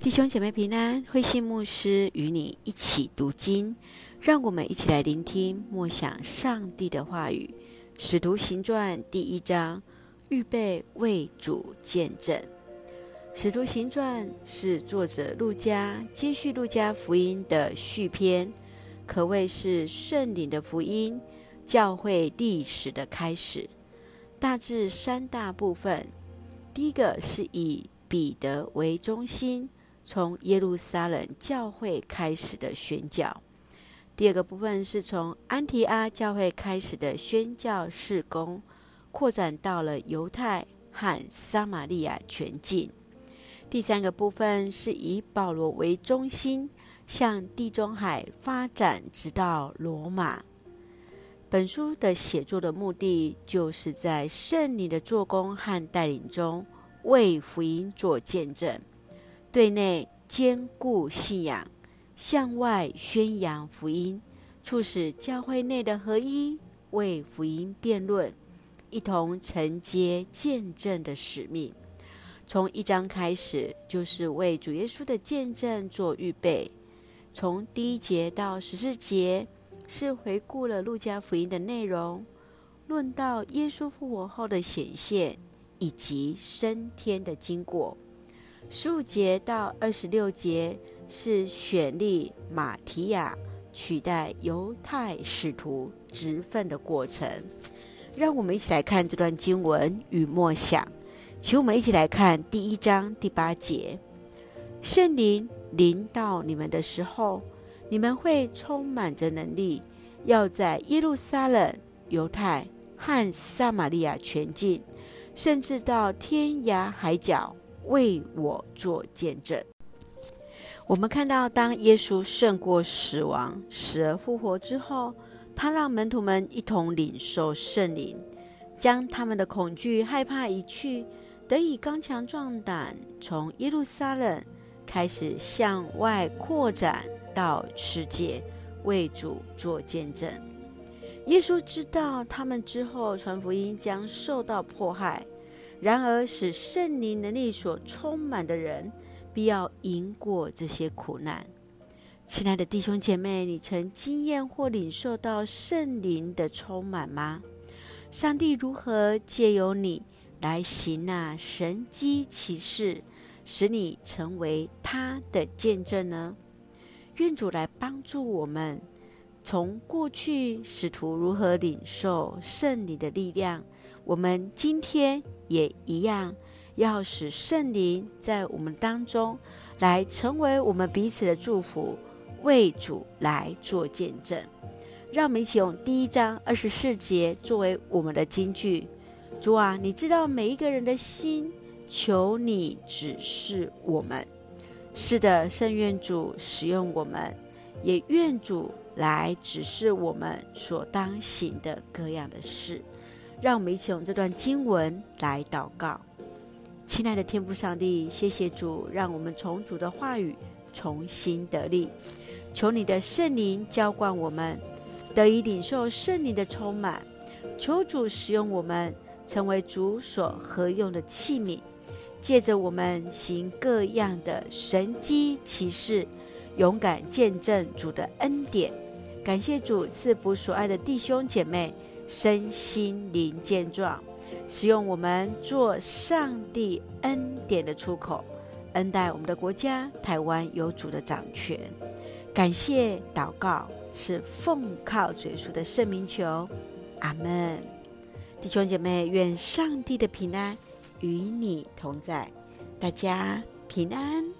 弟兄姐妹平安，慧信牧师与你一起读经，让我们一起来聆听默想上帝的话语。使徒行传第一章，预备为主见证。使徒行传是作者路加接续路加福音的续篇，可谓是圣灵的福音，教会历史的开始。大致三大部分，第一个是以彼得为中心。从耶路撒冷教会开始的宣教，第二个部分是从安提阿教会开始的宣教事工，扩展到了犹太和撒玛利亚全境。第三个部分是以保罗为中心，向地中海发展，直到罗马。本书的写作的目的，就是在圣灵的做工和带领中，为福音做见证。对内坚固信仰，向外宣扬福音，促使教会内的合一，为福音辩论，一同承接见证的使命。从一章开始，就是为主耶稣的见证做预备。从第一节到十四节，是回顾了路加福音的内容，论到耶稣复活后的显现，以及升天的经过。十五节到二十六节是选立马提亚取代犹太使徒职分的过程。让我们一起来看这段经文与默想。请我们一起来看第一章第八节：圣灵临到你们的时候，你们会充满着能力，要在耶路撒冷、犹太和撒玛利亚全境，甚至到天涯海角。为我做见证。我们看到，当耶稣胜过死亡、死而复活之后，他让门徒们一同领受圣灵，将他们的恐惧、害怕移去，得以刚强壮胆，从耶路撒冷开始向外扩展到世界，为主做见证。耶稣知道他们之后传福音将受到迫害。然而，使圣灵能力所充满的人，必要赢过这些苦难。亲爱的弟兄姐妹，你曾经验或领受到圣灵的充满吗？上帝如何借由你来行那神迹奇事，使你成为他的见证呢？愿主来帮助我们，从过去使徒如何领受圣灵的力量，我们今天。也一样，要使圣灵在我们当中来成为我们彼此的祝福，为主来做见证。让我们一起用第一章二十四节作为我们的金句：主啊，你知道每一个人的心，求你指示我们。是的，圣愿主使用我们，也愿主来指示我们所当行的各样的事。让我们一起用这段经文来祷告，亲爱的天父上帝，谢谢主，让我们从主的话语重新得力。求你的圣灵浇灌我们，得以领受圣灵的充满。求主使用我们，成为主所合用的器皿，借着我们行各样的神迹奇事，勇敢见证主的恩典。感谢主赐福所爱的弟兄姐妹。身心灵健壮，使用我们做上帝恩典的出口，恩待我们的国家台湾有主的掌权。感谢祷告是奉靠主耶稣的圣名求，阿门。弟兄姐妹，愿上帝的平安与你同在，大家平安。